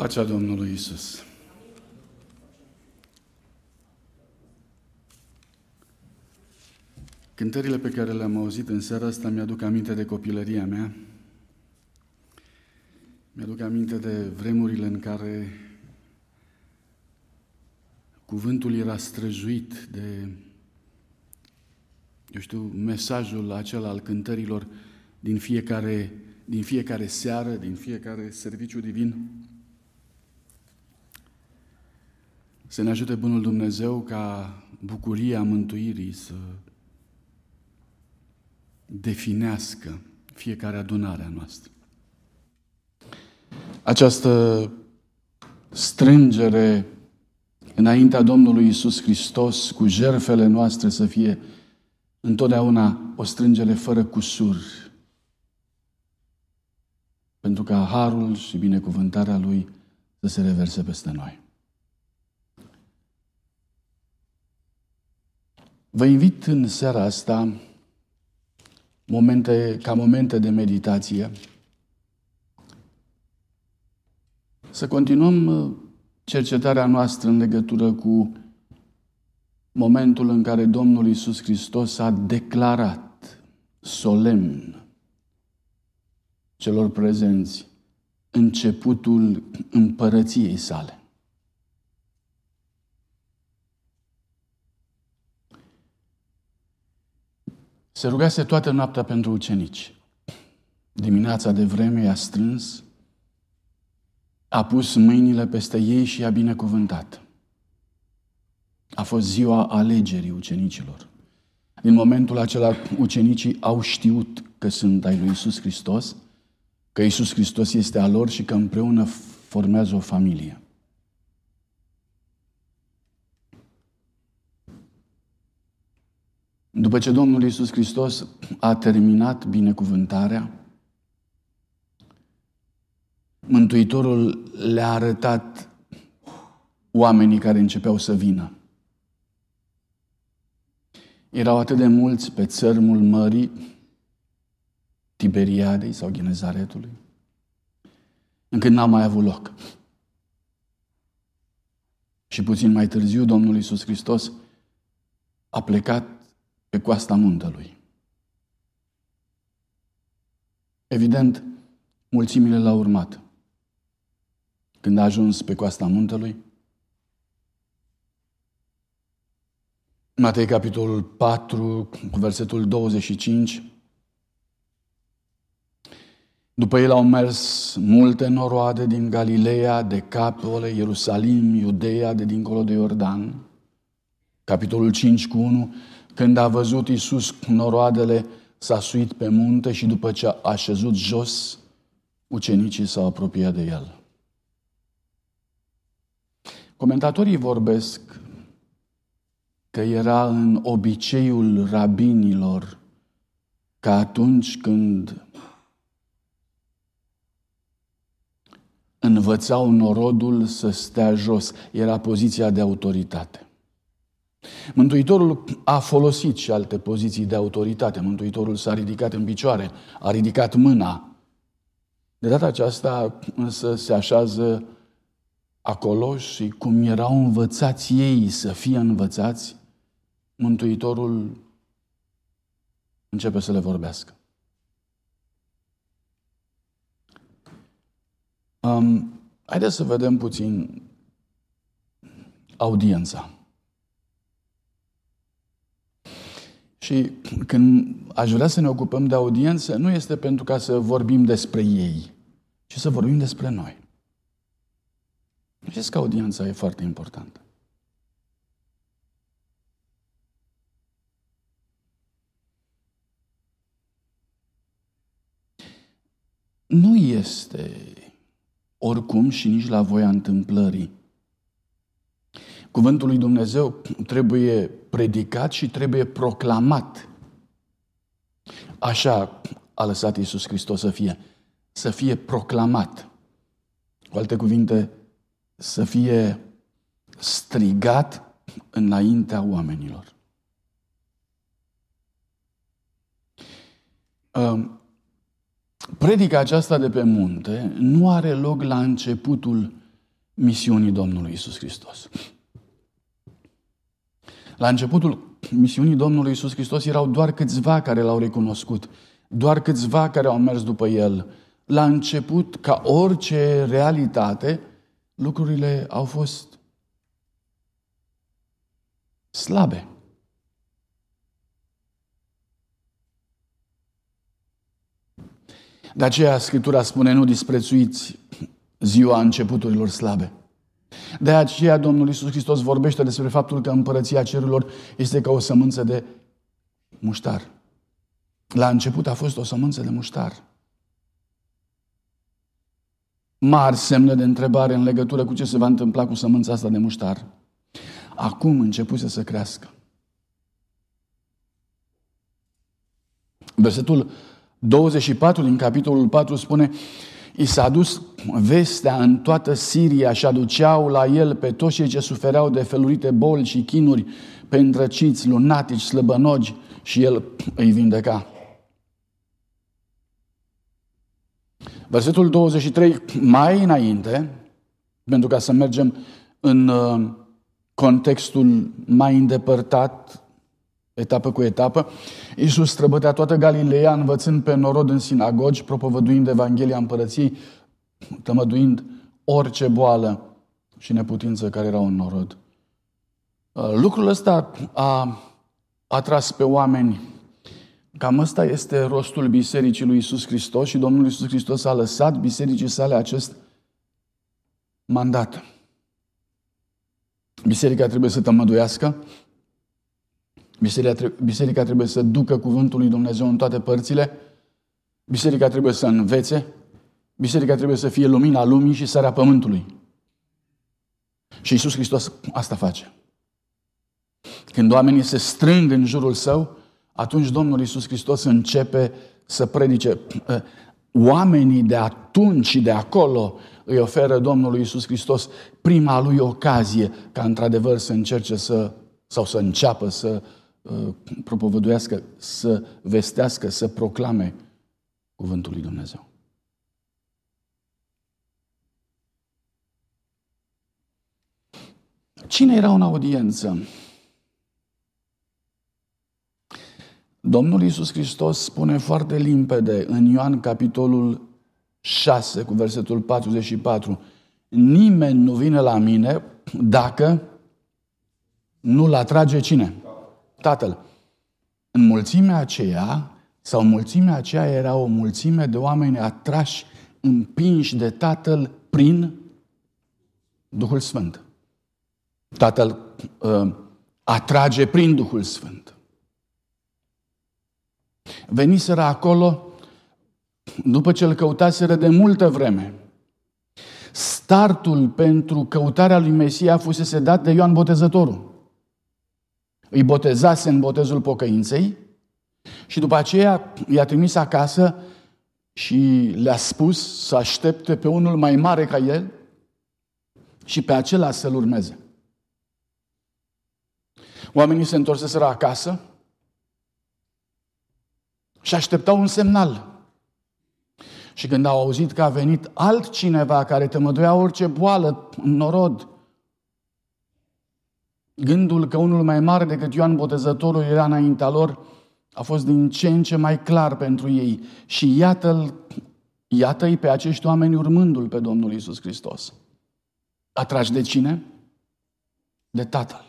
Pacea Domnului Isus. Cântările pe care le-am auzit în seara asta mi-aduc aminte de copilăria mea. Mi-aduc aminte de vremurile în care cuvântul era străjuit de, eu știu, mesajul acela al cântărilor din fiecare, din fiecare seară, din fiecare serviciu divin. Să ne ajute Bunul Dumnezeu ca bucuria mântuirii să definească fiecare adunare a noastră. Această strângere înaintea Domnului Isus Hristos cu jerfele noastre să fie întotdeauna o strângere fără cusur. Pentru ca harul și binecuvântarea Lui să se reverse peste noi. Vă invit în seara asta momente, ca momente de meditație să continuăm uh, cercetarea noastră în legătură cu momentul în care Domnul Isus Hristos a declarat solemn celor prezenți începutul împărăției sale. Se rugase toată noaptea pentru ucenici. Dimineața de vreme i-a strâns, a pus mâinile peste ei și i-a binecuvântat. A fost ziua alegerii ucenicilor. Din momentul acela, ucenicii au știut că sunt ai lui Isus Hristos, că Isus Hristos este a lor și că împreună formează o familie. După ce Domnul Iisus Hristos a terminat binecuvântarea, Mântuitorul le-a arătat oamenii care începeau să vină. Erau atât de mulți pe țărmul mării Tiberiadei sau Genezaretului, încât n-a mai avut loc. Și puțin mai târziu, Domnul Iisus Hristos a plecat pe coasta muntelui. Evident, mulțimile l-au urmat. Când a ajuns pe coasta muntelui, Matei, capitolul 4, cu versetul 25, după el au mers multe noroade din Galileea, de Capole, Ierusalim, Iudeea, de dincolo de Iordan. Capitolul 5 cu 1, când a văzut Iisus noroadele, s-a suit pe munte și după ce a șezut jos, ucenicii s-au apropiat de el. Comentatorii vorbesc că era în obiceiul rabinilor că atunci când învățau norodul să stea jos, era poziția de autoritate. Mântuitorul a folosit și alte poziții de autoritate. Mântuitorul s-a ridicat în picioare, a ridicat mâna. De data aceasta însă se așează acolo și cum erau învățați ei să fie învățați, Mântuitorul începe să le vorbească. Um, haideți să vedem puțin audiența. Și când aș vrea să ne ocupăm de audiență, nu este pentru ca să vorbim despre ei, ci să vorbim despre noi. Știți că audiența e foarte importantă. Nu este oricum și nici la voia întâmplării Cuvântul lui Dumnezeu trebuie predicat și trebuie proclamat. Așa a lăsat Iisus Hristos să fie. Să fie proclamat. Cu alte cuvinte, să fie strigat înaintea oamenilor. Predica aceasta de pe munte nu are loc la începutul misiunii Domnului Isus Hristos. La începutul misiunii Domnului Isus Hristos erau doar câțiva care l-au recunoscut, doar câțiva care au mers după el. La început, ca orice realitate, lucrurile au fost slabe. De aceea Scriptura spune, nu disprețuiți ziua începuturilor slabe. De aceea Domnul Iisus Hristos vorbește despre faptul că împărăția cerurilor este ca o sămânță de muștar. La început a fost o sămânță de muștar. Mari semne de întrebare în legătură cu ce se va întâmpla cu sămânța asta de muștar. Acum începuse să crească. Versetul 24 din capitolul 4 spune I s-a dus vestea în toată Siria și aduceau la el pe toți cei ce sufereau de felurite boli și chinuri, pe îndrăciți, lunatici, slăbănogi și el îi vindeca. Versetul 23, mai înainte, pentru ca să mergem în uh, contextul mai îndepărtat etapă cu etapă. Iisus străbătea toată Galileea, învățând pe norod în sinagogi, propovăduind Evanghelia Împărăției, tămăduind orice boală și neputință care erau în norod. Uh, lucrul ăsta a atras pe oameni. Cam ăsta este rostul Bisericii lui Isus Hristos și Domnul Isus Hristos a lăsat bisericii sale acest mandat. Biserica trebuie să tămăduiască, Biserica, biserica trebuie să ducă cuvântul lui Dumnezeu în toate părțile. Biserica trebuie să învețe. Biserica trebuie să fie lumina lumii și sarea pământului. Și Isus Hristos asta face. Când oamenii se strâng în jurul său, atunci Domnul Isus Hristos începe să predice. Oamenii de atunci și de acolo îi oferă Domnului Isus Hristos prima lui ocazie ca într-adevăr să încerce să, sau să înceapă să Uh, propovăduiască, să vestească, să proclame cuvântul lui Dumnezeu. Cine era în audiență? Domnul Iisus Hristos spune foarte limpede în Ioan capitolul 6 cu versetul 44 Nimeni nu vine la mine dacă nu-l atrage cine? Tatăl. În mulțimea aceea, sau mulțimea aceea era o mulțime de oameni atrași, împinși de Tatăl prin Duhul Sfânt. Tatăl uh, atrage prin Duhul Sfânt. Veniseră acolo după ce îl căutaseră de multă vreme. Startul pentru căutarea lui Mesia fusese dat de Ioan Botezătorul îi botezase în botezul pocăinței și după aceea i-a trimis acasă și le-a spus să aștepte pe unul mai mare ca el și pe acela să-l urmeze. Oamenii se întorseseră acasă și așteptau un semnal. Și când au auzit că a venit altcineva care tămăduia orice boală în norod, Gândul că unul mai mare decât Ioan Botezătorul era înaintea lor a fost din ce în ce mai clar pentru ei. Și iată-l, iată-i pe acești oameni urmându-L pe Domnul Isus Hristos. Atrași de cine? De Tatăl.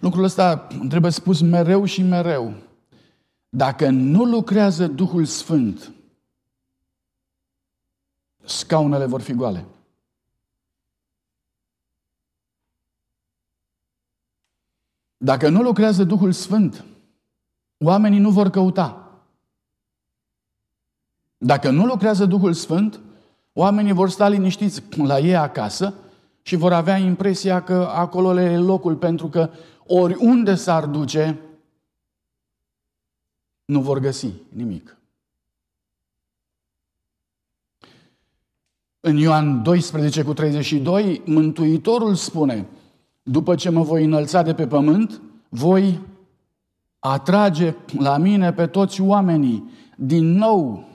Lucrul ăsta trebuie spus mereu și mereu. Dacă nu lucrează Duhul Sfânt, scaunele vor fi goale. Dacă nu lucrează Duhul Sfânt, oamenii nu vor căuta. Dacă nu lucrează Duhul Sfânt, oamenii vor sta liniștiți la ei acasă și vor avea impresia că acolo le e locul, pentru că oriunde s-ar duce, nu vor găsi nimic. În Ioan 12 cu 32, Mântuitorul spune – după ce mă voi înălța de pe pământ, voi atrage la mine pe toți oamenii din nou.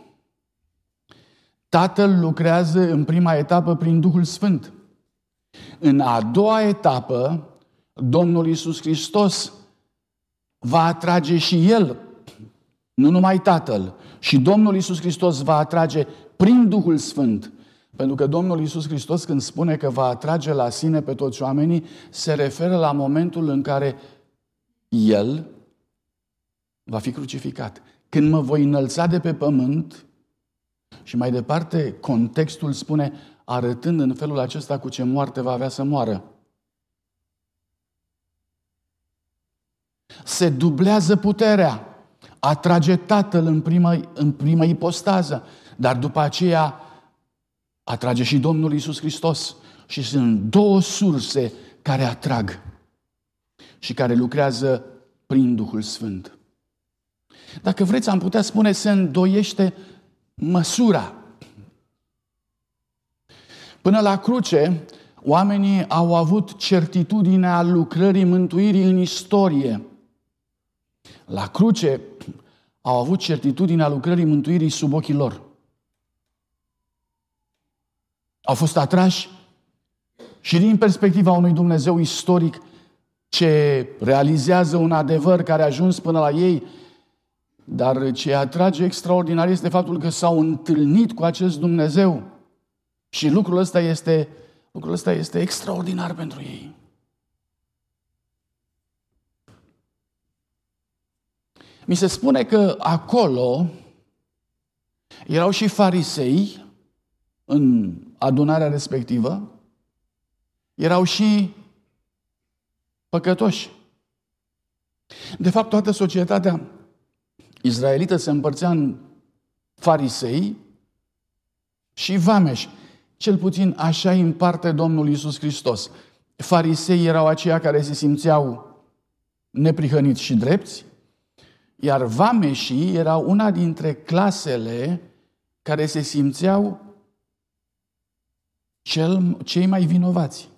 Tatăl lucrează în prima etapă prin Duhul Sfânt. În a doua etapă, Domnul Isus Hristos va atrage și El, nu numai Tatăl, și Domnul Isus Hristos va atrage prin Duhul Sfânt. Pentru că Domnul Isus Hristos când spune că va atrage la sine pe toți oamenii, se referă la momentul în care El va fi crucificat. Când mă voi înălța de pe pământ, și mai departe, contextul spune, arătând în felul acesta cu ce moarte va avea să moară. Se dublează puterea. Atrage Tatăl în prima, în prima ipostază, dar după aceea atrage și Domnul Isus Hristos. Și sunt două surse care atrag și care lucrează prin Duhul Sfânt. Dacă vreți, am putea spune, se îndoiește măsura. Până la cruce, oamenii au avut certitudinea lucrării mântuirii în istorie. La cruce au avut certitudinea lucrării mântuirii sub ochii lor. Au fost atrași și din perspectiva unui Dumnezeu istoric ce realizează un adevăr care a ajuns până la ei, dar ce atrage extraordinar este faptul că s-au întâlnit cu acest Dumnezeu. Și lucrul ăsta este, lucrul ăsta este extraordinar pentru ei. Mi se spune că acolo erau și farisei în adunarea respectivă, erau și păcătoși. De fapt, toată societatea izraelită se împărțea în farisei și vameși. Cel puțin așa îi împarte Domnul Isus Hristos. Farisei erau aceia care se simțeau neprihăniți și drepți, iar vameșii erau una dintre clasele care se simțeau cel, cei mai vinovați.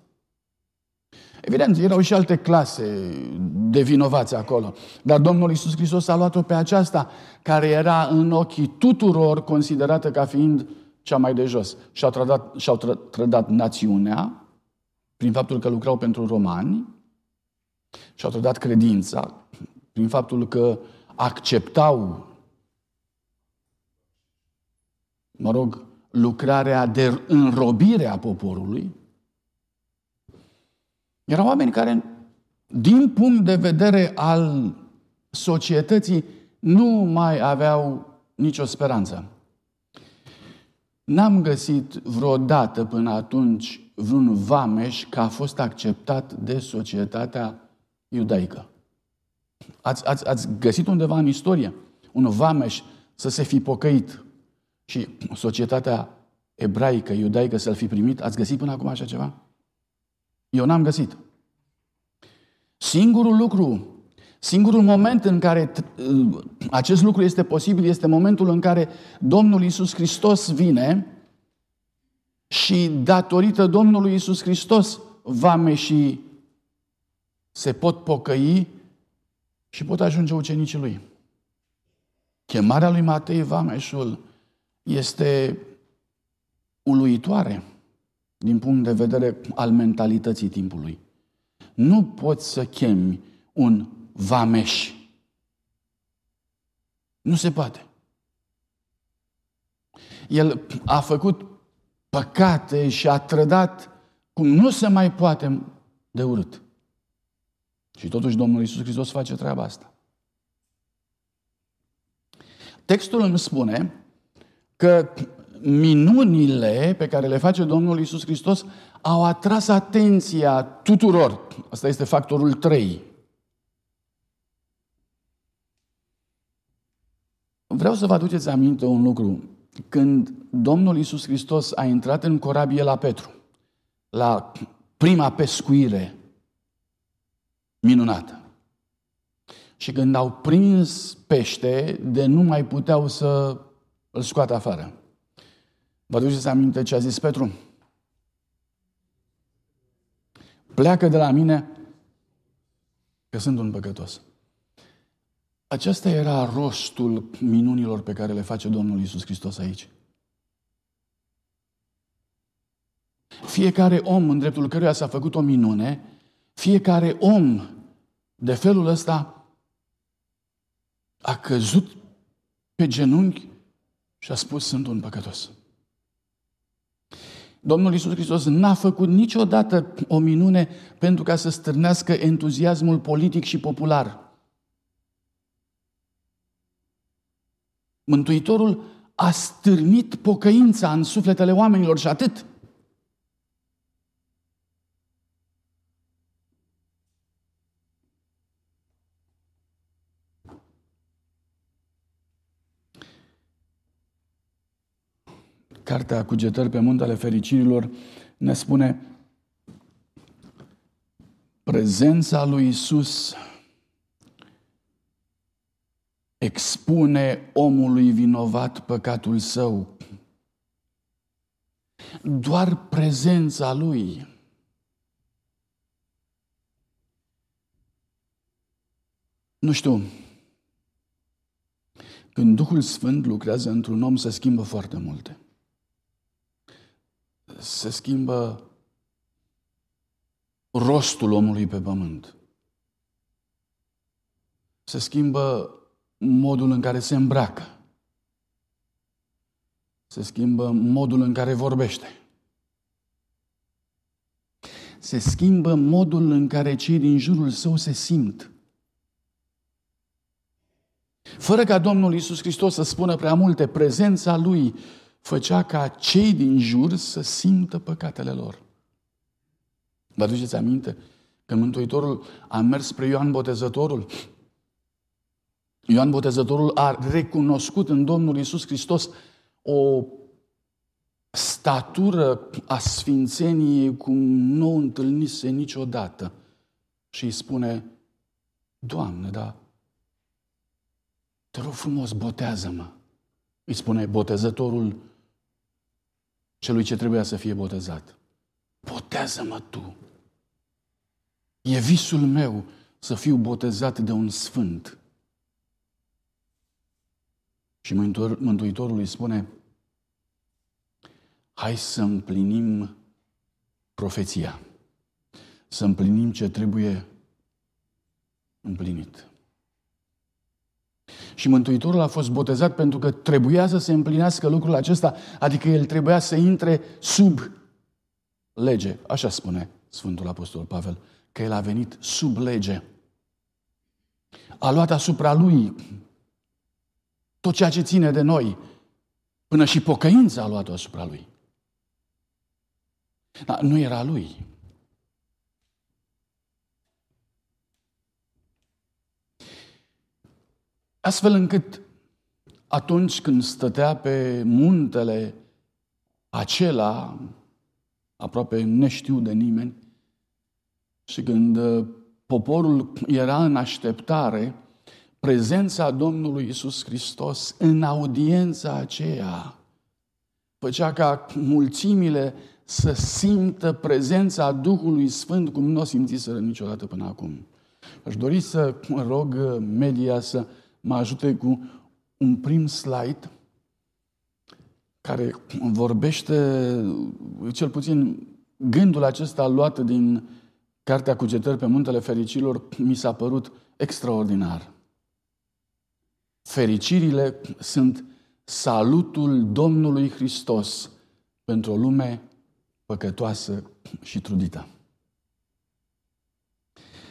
Evident, erau și alte clase de vinovați acolo. Dar Domnul Isus Hristos a luat-o pe aceasta, care era în ochii tuturor considerată ca fiind cea mai de jos. Și-au trădat, și-au trădat națiunea, prin faptul că lucrau pentru romani, și-au trădat credința, prin faptul că acceptau, mă rog, lucrarea de înrobire a poporului, erau oameni care, din punct de vedere al societății, nu mai aveau nicio speranță. N-am găsit vreodată până atunci vreun vameș că a fost acceptat de societatea iudaică. Ați, ați, ați găsit undeva în istorie un vameș să se fi pocăit și societatea ebraică, iudaică să-l fi primit? Ați găsit până acum așa ceva? Eu n-am găsit. Singurul lucru, singurul moment în care acest lucru este posibil este momentul în care Domnul Isus Hristos vine și datorită Domnului Isus Hristos vame și se pot pocăi și pot ajunge ucenicii lui. Chemarea lui Matei Vameșul este uluitoare din punct de vedere al mentalității timpului. Nu poți să chemi un vameș. Nu se poate. El a făcut păcate și a trădat cum nu se mai poate de urât. Și totuși Domnul Iisus Hristos face treaba asta. Textul îmi spune că minunile pe care le face Domnul Isus Hristos au atras atenția tuturor. Asta este factorul 3. Vreau să vă aduceți aminte un lucru. Când Domnul Isus Hristos a intrat în corabie la Petru, la prima pescuire minunată, și când au prins pește, de nu mai puteau să îl scoată afară. Vă aduceți aminte ce a zis Petru? Pleacă de la mine că sunt un păcătos. Acesta era rostul minunilor pe care le face Domnul Isus Hristos aici. fiecare om în dreptul căruia s-a făcut o minune, fiecare om de felul ăsta a căzut pe genunchi și a spus, sunt un păcătos. Domnul Iisus Hristos n-a făcut niciodată o minune pentru ca să stârnească entuziasmul politic și popular. Mântuitorul a stârnit pocăința în sufletele oamenilor și atât. Cartea Cugetări pe Muntele Fericirilor ne spune prezența lui Isus expune omului vinovat păcatul său. Doar prezența lui Nu știu, când Duhul Sfânt lucrează într-un om, se schimbă foarte multe se schimbă rostul omului pe pământ. Se schimbă modul în care se îmbracă. Se schimbă modul în care vorbește. Se schimbă modul în care cei din jurul său se simt. Fără ca Domnul Isus Hristos să spună prea multe, prezența Lui făcea ca cei din jur să simtă păcatele lor. Vă aduceți aminte? Când Mântuitorul a mers spre Ioan Botezătorul, Ioan Botezătorul a recunoscut în Domnul Isus Hristos o statură a sfințeniei cum nu o întâlnise niciodată. Și îi spune, Doamne, da, te rog frumos, botează-mă. Îi spune botezătorul celui ce trebuia să fie botezat. Botează-mă tu. E visul meu să fiu botezat de un sfânt. Și Mântuitorul îi spune, hai să împlinim profeția, să împlinim ce trebuie împlinit. Și Mântuitorul a fost botezat pentru că trebuia să se împlinească lucrul acesta, adică el trebuia să intre sub lege. Așa spune Sfântul Apostol Pavel, că el a venit sub lege. A luat asupra lui tot ceea ce ține de noi, până și pocăința a luat-o asupra lui. Dar nu era lui. Astfel încât atunci când stătea pe muntele acela, aproape neștiu de nimeni, și când uh, poporul era în așteptare, prezența Domnului Isus Hristos în audiența aceea făcea ca mulțimile să simtă prezența Duhului Sfânt cum nu o simțiseră niciodată până acum. Aș dori să rog uh, media să mă ajute cu un prim slide care vorbește, cel puțin gândul acesta luat din Cartea Cugetări pe Muntele Fericilor mi s-a părut extraordinar. Fericirile sunt salutul Domnului Hristos pentru o lume păcătoasă și trudită.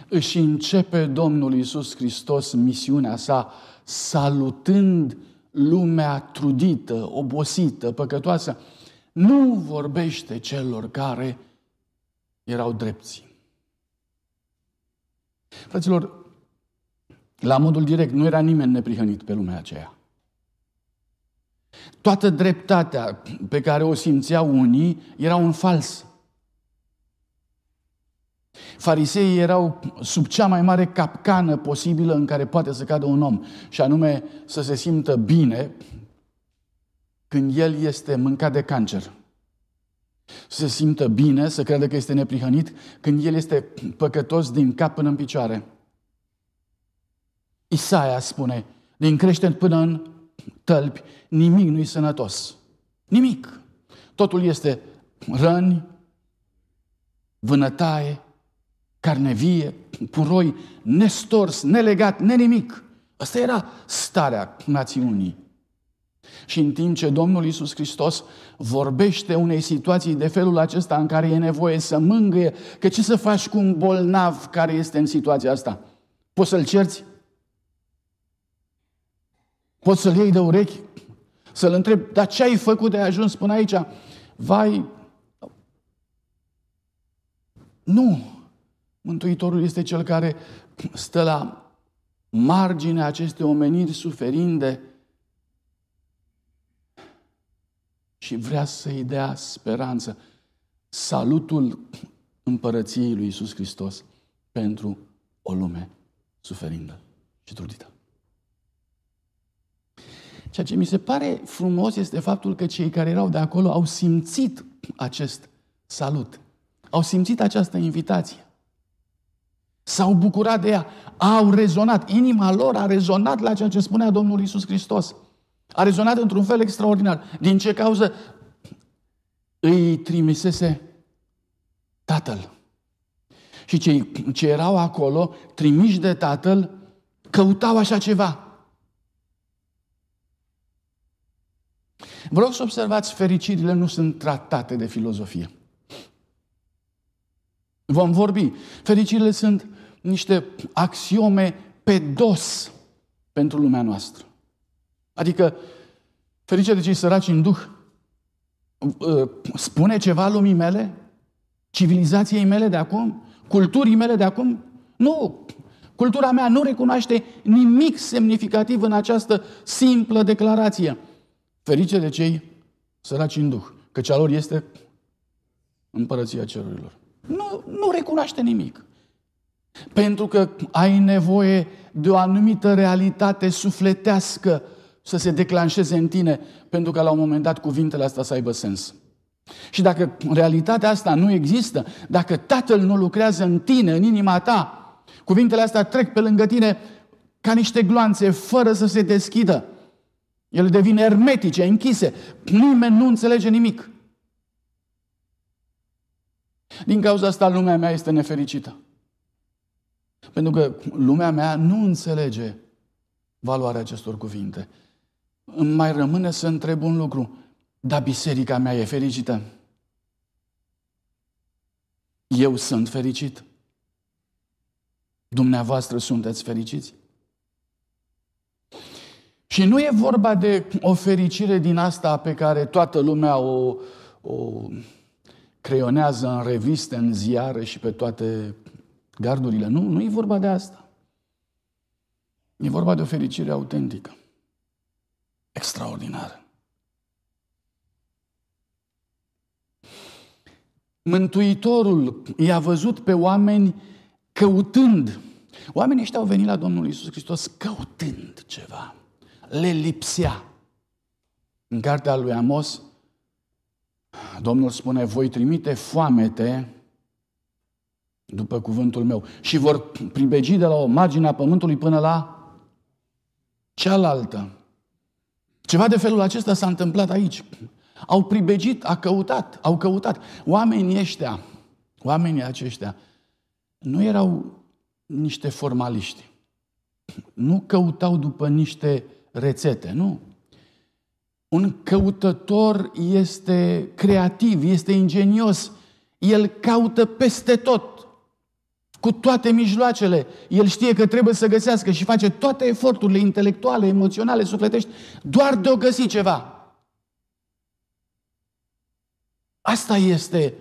Își începe Domnul Iisus Hristos misiunea sa salutând lumea trudită, obosită, păcătoasă. Nu vorbește celor care erau drepți. Fraților, la modul direct, nu era nimeni neprihănit pe lumea aceea. Toată dreptatea pe care o simțeau unii era un fals. Fariseii erau sub cea mai mare capcană posibilă în care poate să cadă un om, și anume să se simtă bine când el este mâncat de cancer. Să se simtă bine, să creadă că este neprihănit când el este păcătos din cap până în picioare. Isaia spune, din creștere până în tălpi, nimic nu-i sănătos. Nimic. Totul este răni, vânătaie, carne vie, puroi, nestors, nelegat, nenimic. Asta era starea națiunii. Și în timp ce Domnul Iisus Hristos vorbește unei situații de felul acesta în care e nevoie să mângâie, că ce să faci cu un bolnav care este în situația asta? Poți să-l cerți? Poți să-l iei de urechi? Să-l întrebi, dar ce ai făcut de ai ajuns până aici? Vai, nu! Mântuitorul este cel care stă la marginea acestei omeniri suferinde și vrea să-i dea speranță. Salutul împărăției lui Isus Hristos pentru o lume suferindă și trudită. Ceea ce mi se pare frumos este faptul că cei care erau de acolo au simțit acest salut. Au simțit această invitație. S-au bucurat de ea, au rezonat, inima lor a rezonat la ceea ce spunea Domnul Isus Hristos. A rezonat într-un fel extraordinar. Din ce cauză? Îi trimisese Tatăl. Și cei ce erau acolo, trimiși de Tatăl, căutau așa ceva. Vă rog să observați, fericirile nu sunt tratate de filozofie. Vom vorbi. Fericirile sunt niște axiome pe dos pentru lumea noastră. Adică, ferice de cei săraci în duh, uh, spune ceva lumii mele, civilizației mele de acum, culturii mele de acum? Nu! Cultura mea nu recunoaște nimic semnificativ în această simplă declarație. Ferice de cei săraci în duh, că cea lor este împărăția cerurilor. Nu, nu recunoaște nimic. Pentru că ai nevoie de o anumită realitate sufletească să se declanșeze în tine, pentru că la un moment dat cuvintele astea să aibă sens. Și dacă realitatea asta nu există, dacă Tatăl nu lucrează în tine, în inima ta, cuvintele astea trec pe lângă tine ca niște gloanțe, fără să se deschidă. Ele devin ermetice, închise. Nimeni nu înțelege nimic. Din cauza asta lumea mea este nefericită. Pentru că lumea mea nu înțelege valoarea acestor cuvinte. Îmi mai rămâne să întreb un lucru. Dar biserica mea e fericită? Eu sunt fericit? Dumneavoastră sunteți fericiți? Și nu e vorba de o fericire din asta pe care toată lumea o, o creionează în reviste, în ziare și pe toate gardurile. Nu, nu e vorba de asta. E vorba de o fericire autentică. Extraordinară. Mântuitorul i-a văzut pe oameni căutând. Oamenii ăștia au venit la Domnul Isus Hristos căutând ceva. Le lipsea. În cartea lui Amos, Domnul spune, voi trimite foamete după cuvântul meu și vor pribegi de la o margine a pământului până la cealaltă. Ceva de felul acesta s-a întâmplat aici. Au pribegit, a căutat, au căutat. Oamenii ăștia, oamenii aceștia, nu erau niște formaliști. Nu căutau după niște rețete, nu. Un căutător este creativ, este ingenios. El caută peste tot, cu toate mijloacele. El știe că trebuie să găsească și face toate eforturile intelectuale, emoționale, sufletești, doar de o găsi ceva. Asta este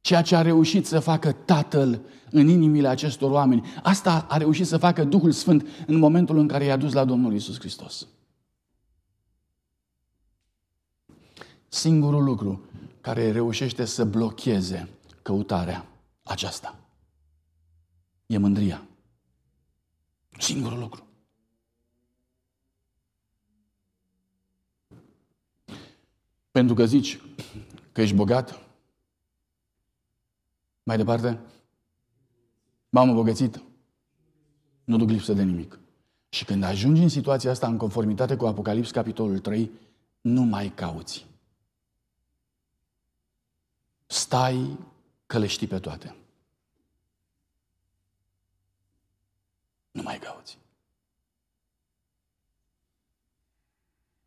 ceea ce a reușit să facă Tatăl în inimile acestor oameni. Asta a reușit să facă Duhul Sfânt în momentul în care i-a dus la Domnul Isus Hristos. Singurul lucru care reușește să blocheze căutarea aceasta e mândria. Singurul lucru. Pentru că zici că ești bogat, mai departe, m-am îmbogățit, nu duc lipsă de nimic. Și când ajungi în situația asta, în conformitate cu Apocalips, capitolul 3, nu mai cauți. Stai că le știi pe toate. Nu mai cauți.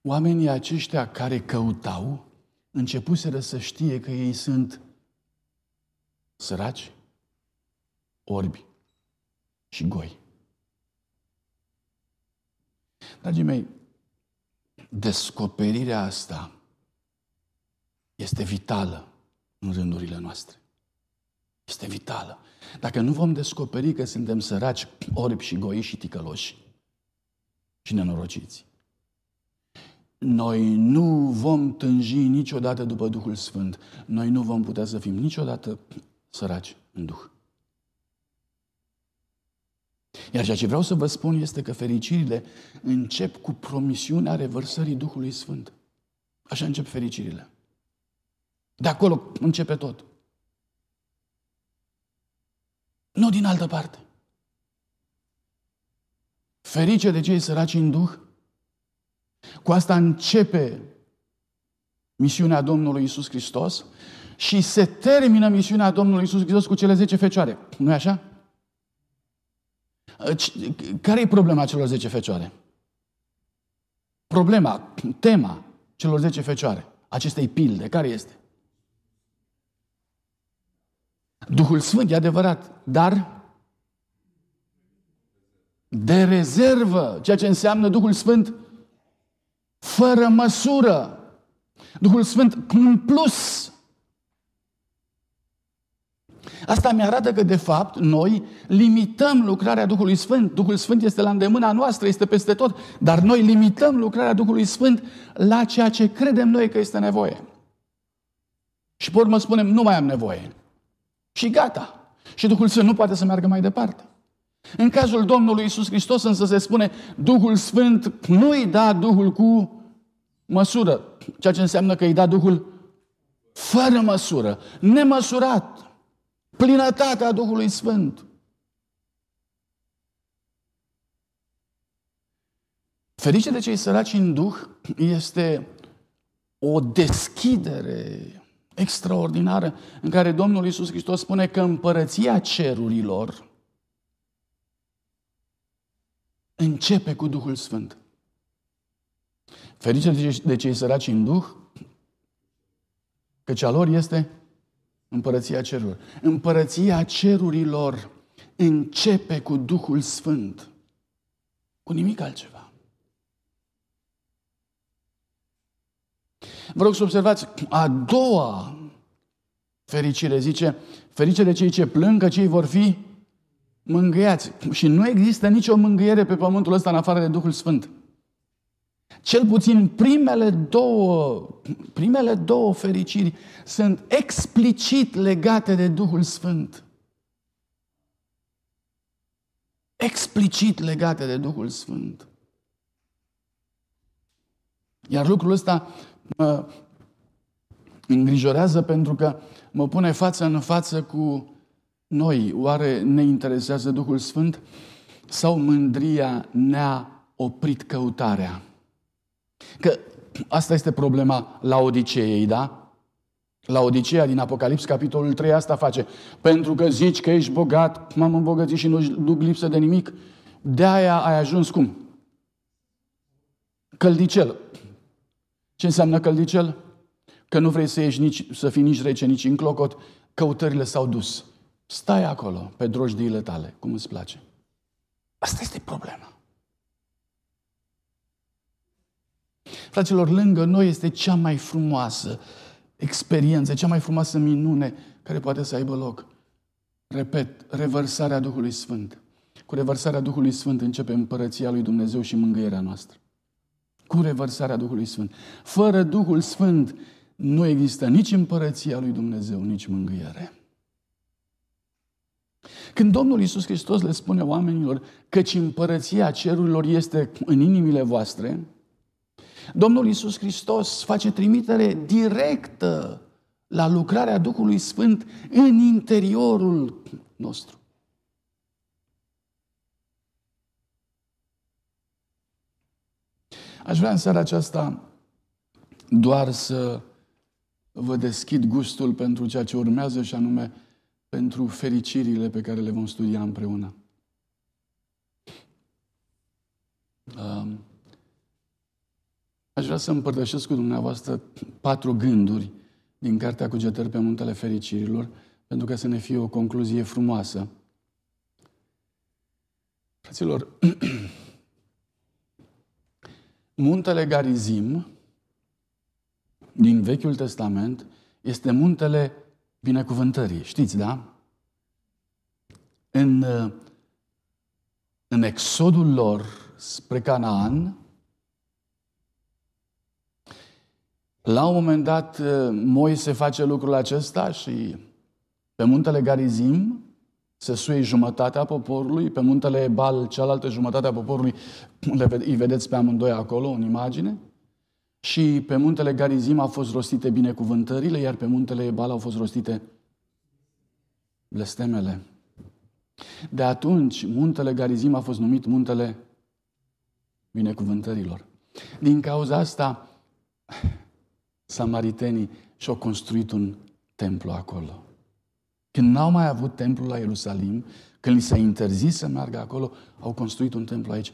Oamenii aceștia care căutau, începuseră să știe că ei sunt săraci, orbi și goi. Dragii mei, descoperirea asta este vitală în rândurile noastre. Este vitală. Dacă nu vom descoperi că suntem săraci, orbi și goi și ticăloși și nenorociți, noi nu vom tânji niciodată după Duhul Sfânt. Noi nu vom putea să fim niciodată săraci în Duh. Iar ceea ce vreau să vă spun este că fericirile încep cu promisiunea revărsării Duhului Sfânt. Așa încep fericirile. De acolo începe tot. Nu din altă parte. Ferice de cei săraci în Duh. Cu asta începe misiunea Domnului Isus Hristos și se termină misiunea Domnului Isus Hristos cu cele 10 fecioare. nu e așa? Care e problema celor 10 fecioare? Problema, tema celor 10 fecioare, acestei pilde, care este? Duhul Sfânt, e adevărat, dar de rezervă, ceea ce înseamnă Duhul Sfânt fără măsură. Duhul Sfânt în plus. Asta mi arată că, de fapt, noi limităm lucrarea Duhului Sfânt. Duhul Sfânt este la îndemâna noastră, este peste tot, dar noi limităm lucrarea Duhului Sfânt la ceea ce credem noi că este nevoie. Și pe urmă spunem, nu mai am nevoie. Și gata. Și Duhul Sfânt nu poate să meargă mai departe. În cazul Domnului Isus Hristos însă se spune Duhul Sfânt nu îi da Duhul cu măsură, ceea ce înseamnă că îi da Duhul fără măsură, nemăsurat, plinătatea Duhului Sfânt. Ferice de cei săraci în Duh este o deschidere extraordinară în care Domnul Iisus Hristos spune că împărăția cerurilor începe cu Duhul Sfânt. Ferice de cei săraci în Duh, că cea lor este împărăția cerurilor. Împărăția cerurilor începe cu Duhul Sfânt. Cu nimic altceva. Vă rog să observați, a doua fericire zice, ferice de cei ce plâng, că cei vor fi mângâiați. Și nu există nicio mângâiere pe pământul ăsta în afară de Duhul Sfânt. Cel puțin primele două, primele două fericiri sunt explicit legate de Duhul Sfânt. Explicit legate de Duhul Sfânt. Iar lucrul ăsta mă îngrijorează pentru că mă pune față în față cu noi. Oare ne interesează Duhul Sfânt sau mândria ne-a oprit căutarea? Că asta este problema la Odiceei, da? La Odiceea din Apocalips, capitolul 3, asta face. Pentru că zici că ești bogat, m-am îmbogățit și nu duc lipsă de nimic, de-aia ai ajuns cum? Căldicel. Ce înseamnă căldicel? Că nu vrei să, ieși nici, să fii nici rece, nici în clocot, căutările s-au dus. Stai acolo, pe drojdiile tale, cum îți place. Asta este problema. Fraților, lângă noi este cea mai frumoasă experiență, cea mai frumoasă minune care poate să aibă loc. Repet, revărsarea Duhului Sfânt. Cu revărsarea Duhului Sfânt începe împărăția lui Dumnezeu și mângâierea noastră. Cu revărsarea Duhului Sfânt. Fără Duhul Sfânt nu există nici împărăția lui Dumnezeu, nici mângâiere. Când Domnul Iisus Hristos le spune oamenilor căci împărăția cerurilor este în inimile voastre, Domnul Iisus Hristos face trimitere directă la lucrarea Duhului Sfânt în interiorul nostru. Aș vrea în seara aceasta doar să vă deschid gustul pentru ceea ce urmează și anume pentru fericirile pe care le vom studia împreună. Um, aș vrea să împărtășesc cu dumneavoastră patru gânduri din Cartea Cugetări pe Muntele Fericirilor, pentru ca să ne fie o concluzie frumoasă. Fraților, muntele Garizim din Vechiul Testament este muntele binecuvântării. Știți, da? În, în exodul lor spre Canaan, la un moment dat Moise face lucrul acesta și pe muntele Garizim se suie jumătatea poporului, pe muntele Ebal, cealaltă jumătate a poporului, îi vedeți pe amândoi acolo, în imagine. Și pe muntele Garizim au fost rostite binecuvântările, iar pe muntele Ebal au fost rostite blestemele. De atunci, muntele Garizim a fost numit muntele binecuvântărilor. Din cauza asta, samaritenii și-au construit un templu acolo. Când n-au mai avut templu la Ierusalim, când li s-a interzis să meargă acolo, au construit un templu aici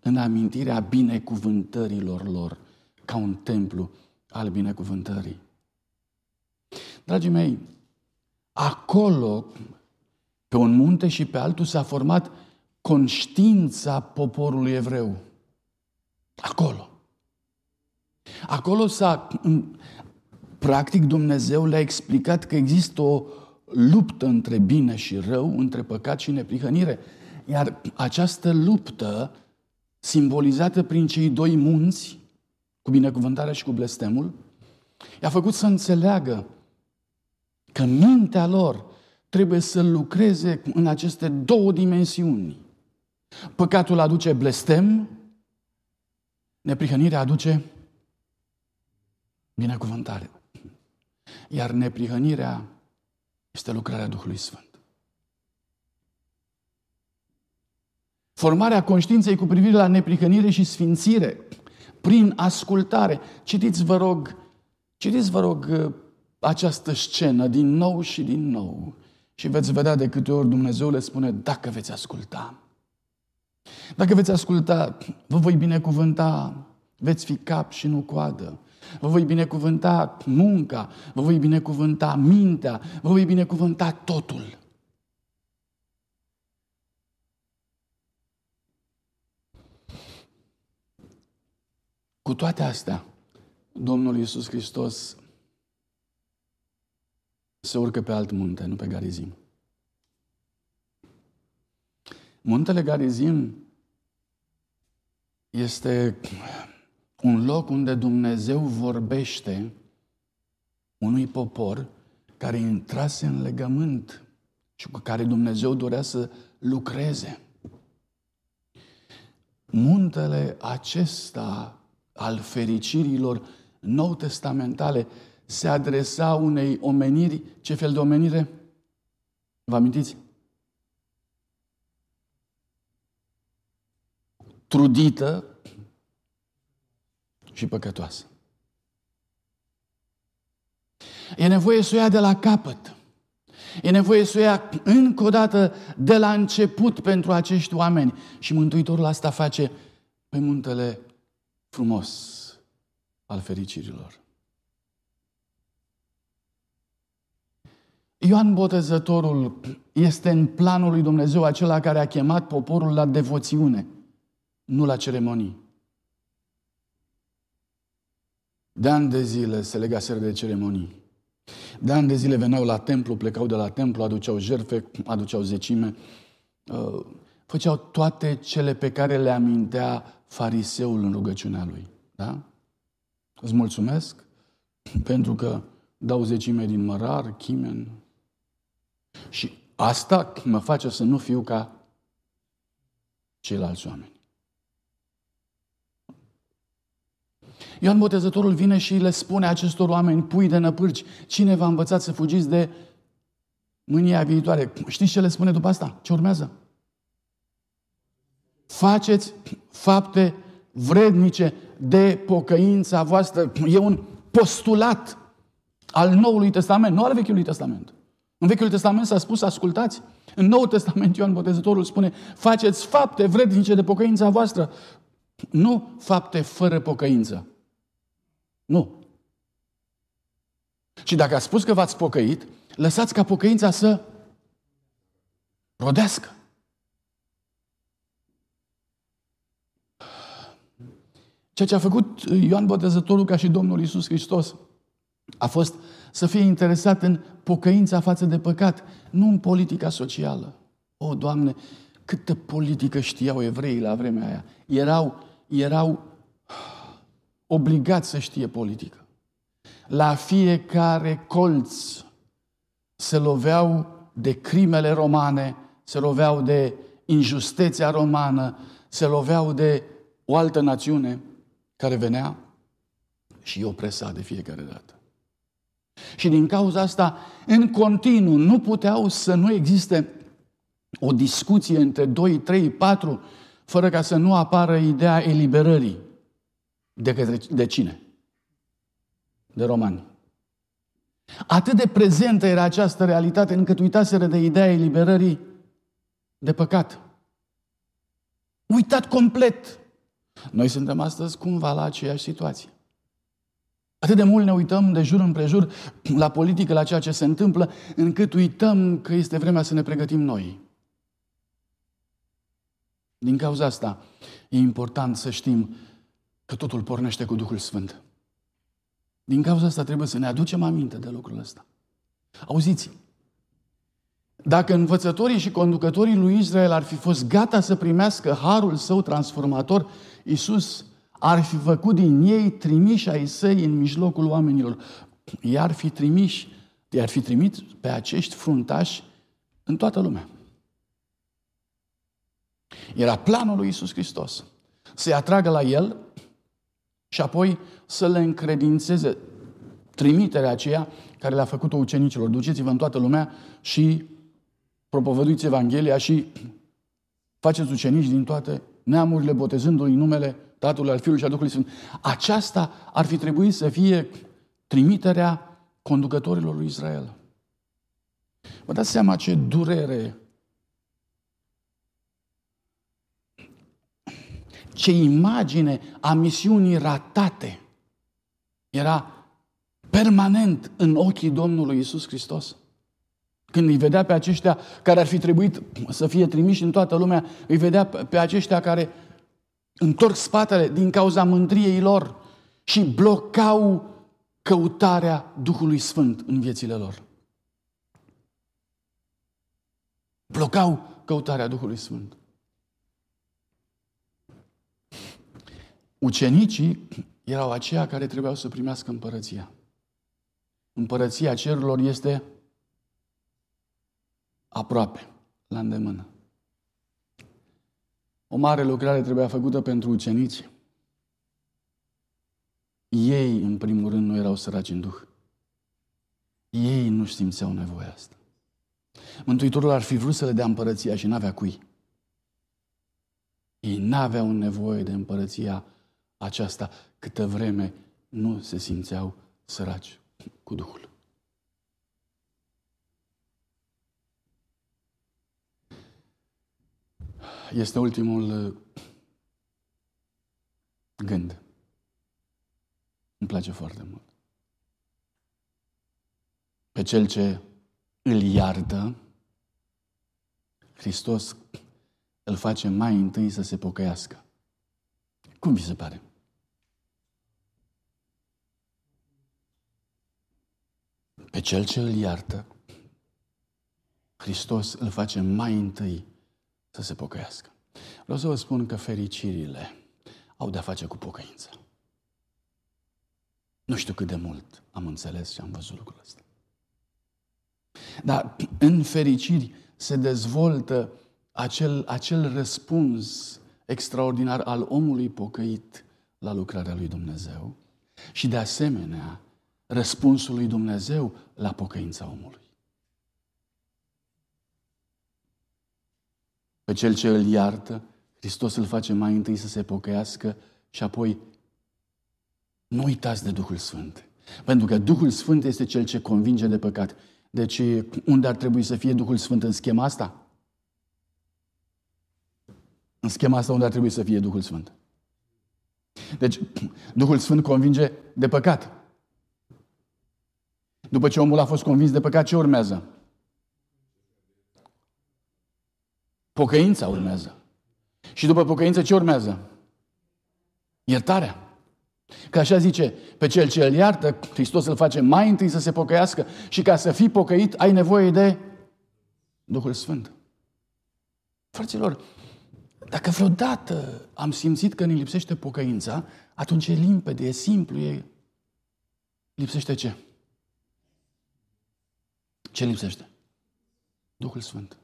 în amintirea binecuvântărilor lor, ca un templu al binecuvântării. Dragii mei, acolo, pe un munte și pe altul, s-a format conștiința poporului evreu. Acolo. Acolo s-a, practic, Dumnezeu le-a explicat că există o luptă între bine și rău, între păcat și neprihănire. Iar această luptă, simbolizată prin cei doi munți, cu binecuvântarea și cu blestemul, i-a făcut să înțeleagă că mintea lor trebuie să lucreze în aceste două dimensiuni. Păcatul aduce blestem, neprihănirea aduce binecuvântare. Iar neprihănirea este lucrarea Duhului Sfânt. Formarea conștiinței cu privire la neprihănire și sfințire prin ascultare. Citiți, vă rog, citiți, vă rog, această scenă din nou și din nou și veți vedea de câte ori Dumnezeu le spune, dacă veți asculta. Dacă veți asculta, vă voi binecuvânta, veți fi cap și nu coadă. Vă voi binecuvânta munca, vă voi binecuvânta mintea, vă voi binecuvânta totul. Cu toate astea, Domnul Iisus Hristos se urcă pe alt munte, nu pe Garizim. Muntele Garizim este un loc unde Dumnezeu vorbește unui popor care intrase în legământ și cu care Dumnezeu dorea să lucreze. Muntele acesta al fericirilor nou testamentale se adresa unei omeniri, ce fel de omenire? Vă amintiți? Trudită, și păcătoasă. E nevoie să o ia de la capăt. E nevoie să o ia încă o dată de la început pentru acești oameni. Și Mântuitorul asta face pe muntele frumos al fericirilor. Ioan Botezătorul este în planul lui Dumnezeu acela care a chemat poporul la devoțiune, nu la ceremonii. De ani de zile se legaseră de ceremonii. De ani de zile veneau la templu, plecau de la templu, aduceau jerfe, aduceau zecime, uh, făceau toate cele pe care le amintea fariseul în rugăciunea lui. Da? Îți mulțumesc pentru că dau zecime din mărar, chimen. Și asta mă face să nu fiu ca ceilalți oameni. Ioan Botezătorul vine și le spune acestor oameni, pui de năpârci, cine v-a învățat să fugiți de mânia viitoare? Știți ce le spune după asta? Ce urmează? Faceți fapte vrednice de pocăința voastră. E un postulat al Noului Testament, nu al Vechiului Testament. În Vechiul Testament s-a spus, ascultați. În Noul Testament Ioan Botezătorul spune, faceți fapte vrednice de pocăința voastră. Nu fapte fără pocăință. Nu. Și dacă ați spus că v-ați pocăit, lăsați ca pocăința să rodească. Ceea ce a făcut Ioan Botezătorul ca și Domnul Isus Hristos a fost să fie interesat în pocăința față de păcat, nu în politica socială. O, Doamne, câtă politică știau evreii la vremea aia. Erau, erau obligați să știe politică. La fiecare colț se loveau de crimele romane, se loveau de injusteția romană, se loveau de o altă națiune care venea și îi opresa de fiecare dată. Și din cauza asta, în continuu, nu puteau să nu existe o discuție între 2, 3, 4, fără ca să nu apară ideea eliberării. De, către, de cine? De romani. Atât de prezentă era această realitate încât uitaseră de ideea eliberării de păcat. Uitat complet. Noi suntem astăzi cumva la aceeași situație. Atât de mult ne uităm de jur împrejur la politică, la ceea ce se întâmplă, încât uităm că este vremea să ne pregătim noi. Din cauza asta, e important să știm că totul pornește cu Duhul Sfânt. Din cauza asta trebuie să ne aducem aminte de lucrul ăsta. Auziți, dacă învățătorii și conducătorii lui Israel ar fi fost gata să primească harul său transformator, Iisus ar fi făcut din ei trimiși ai săi în mijlocul oamenilor. I-ar fi trimiși, i-ar fi trimit pe acești fruntași în toată lumea. Era planul lui Iisus Hristos. Să-i atragă la El și apoi să le încredințeze trimiterea aceea care le-a făcut-o ucenicilor. Duceți-vă în toată lumea și propovăduiți Evanghelia și faceți ucenici din toate neamurile, botezându-i numele Tatălui, al Fiului și al Duhului Sfânt. Aceasta ar fi trebuit să fie trimiterea conducătorilor lui Israel. Vă dați seama ce durere, ce imagine a misiunii ratate era permanent în ochii Domnului Isus Hristos. Când îi vedea pe aceștia care ar fi trebuit să fie trimiși în toată lumea, îi vedea pe aceștia care întorc spatele din cauza mândriei lor și blocau căutarea Duhului Sfânt în viețile lor. Blocau căutarea Duhului Sfânt. Ucenicii erau aceia care trebuiau să primească împărăția. Împărăția cerurilor este aproape, la îndemână. O mare lucrare trebuia făcută pentru ucenici. Ei, în primul rând, nu erau săraci în Duh. Ei nu simțeau nevoia asta. Mântuitorul ar fi vrut să le dea împărăția și n-avea cui. Ei n-aveau nevoie de împărăția aceasta câtă vreme nu se simțeau săraci cu Duhul. Este ultimul uh, gând. Îmi place foarte mult. Pe cel ce îl iartă, Hristos îl face mai întâi să se pocăiască. Cum vi se pare? Pe cel ce îl iartă, Hristos îl face mai întâi să se pocăiască. Vreau să vă spun că fericirile au de-a face cu pocăința. Nu știu cât de mult am înțeles și am văzut lucrul ăsta. Dar în fericiri se dezvoltă acel, acel răspuns extraordinar al omului pocăit la lucrarea lui Dumnezeu și de asemenea răspunsul lui Dumnezeu la pocăința omului. Pe cel ce îl iartă, Hristos îl face mai întâi să se pocăiască și apoi nu uitați de Duhul Sfânt. Pentru că Duhul Sfânt este cel ce convinge de păcat. Deci, unde ar trebui să fie Duhul Sfânt în schema asta? În schema asta unde ar trebui să fie Duhul Sfânt? Deci, Duhul Sfânt convinge de păcat. După ce omul a fost convins de păcat, ce urmează? Pocăința urmează. Și după pocăință ce urmează? Iertarea. Că așa zice, pe cel ce îl iartă, Hristos îl face mai întâi să se pocăiască și ca să fii pocăit ai nevoie de Duhul Sfânt. Fraților, dacă vreodată am simțit că ne lipsește pocăința, atunci e limpede, e simplu, e... Lipsește ce? Ce lipsește? Duhul Sfânt.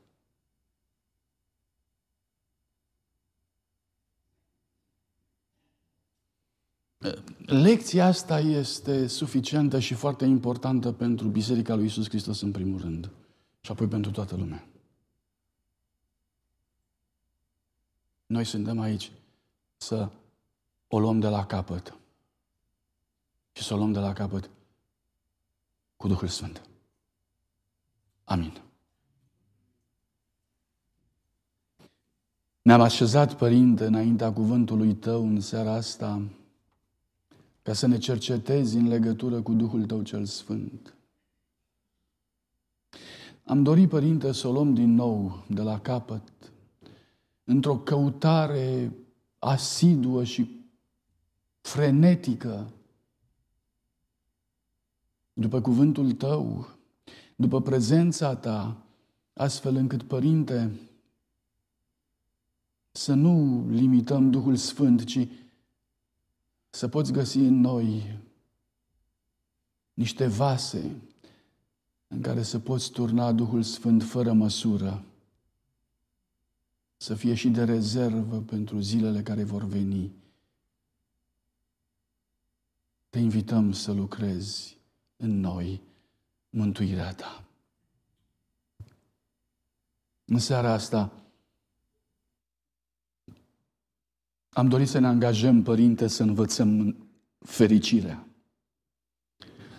Lecția asta este suficientă și foarte importantă pentru Biserica lui Isus Hristos în primul rând și apoi pentru toată lumea. Noi suntem aici să o luăm de la capăt și să o luăm de la capăt cu Duhul Sfânt. Amin. Ne-am așezat, Părinte, înaintea cuvântului Tău în seara asta ca să ne cercetezi în legătură cu Duhul Tău cel Sfânt. Am dorit, Părinte, să o luăm din nou de la capăt, într-o căutare asiduă și frenetică după cuvântul Tău, după prezența Ta, astfel încât, Părinte, să nu limităm Duhul Sfânt, ci să poți găsi în noi niște vase în care să poți turna Duhul Sfânt fără măsură, să fie și de rezervă pentru zilele care vor veni. Te invităm să lucrezi în noi mântuirea ta. În seara asta, Am dorit să ne angajăm, Părinte, să învățăm fericirea.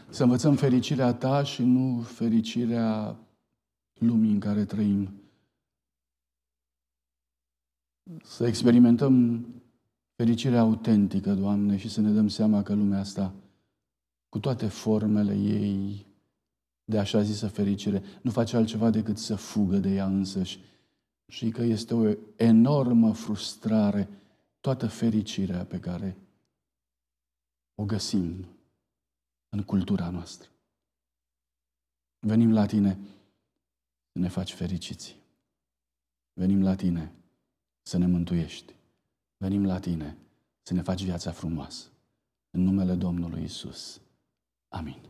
Să învățăm fericirea Ta și nu fericirea lumii în care trăim. Să experimentăm fericirea autentică, Doamne, și să ne dăm seama că lumea asta, cu toate formele ei de așa zisă fericire, nu face altceva decât să fugă de ea însăși și că este o enormă frustrare toată fericirea pe care o găsim în cultura noastră. Venim la tine să ne faci fericiți. Venim la tine să ne mântuiești. Venim la tine să ne faci viața frumoasă. În numele Domnului Isus. Amin.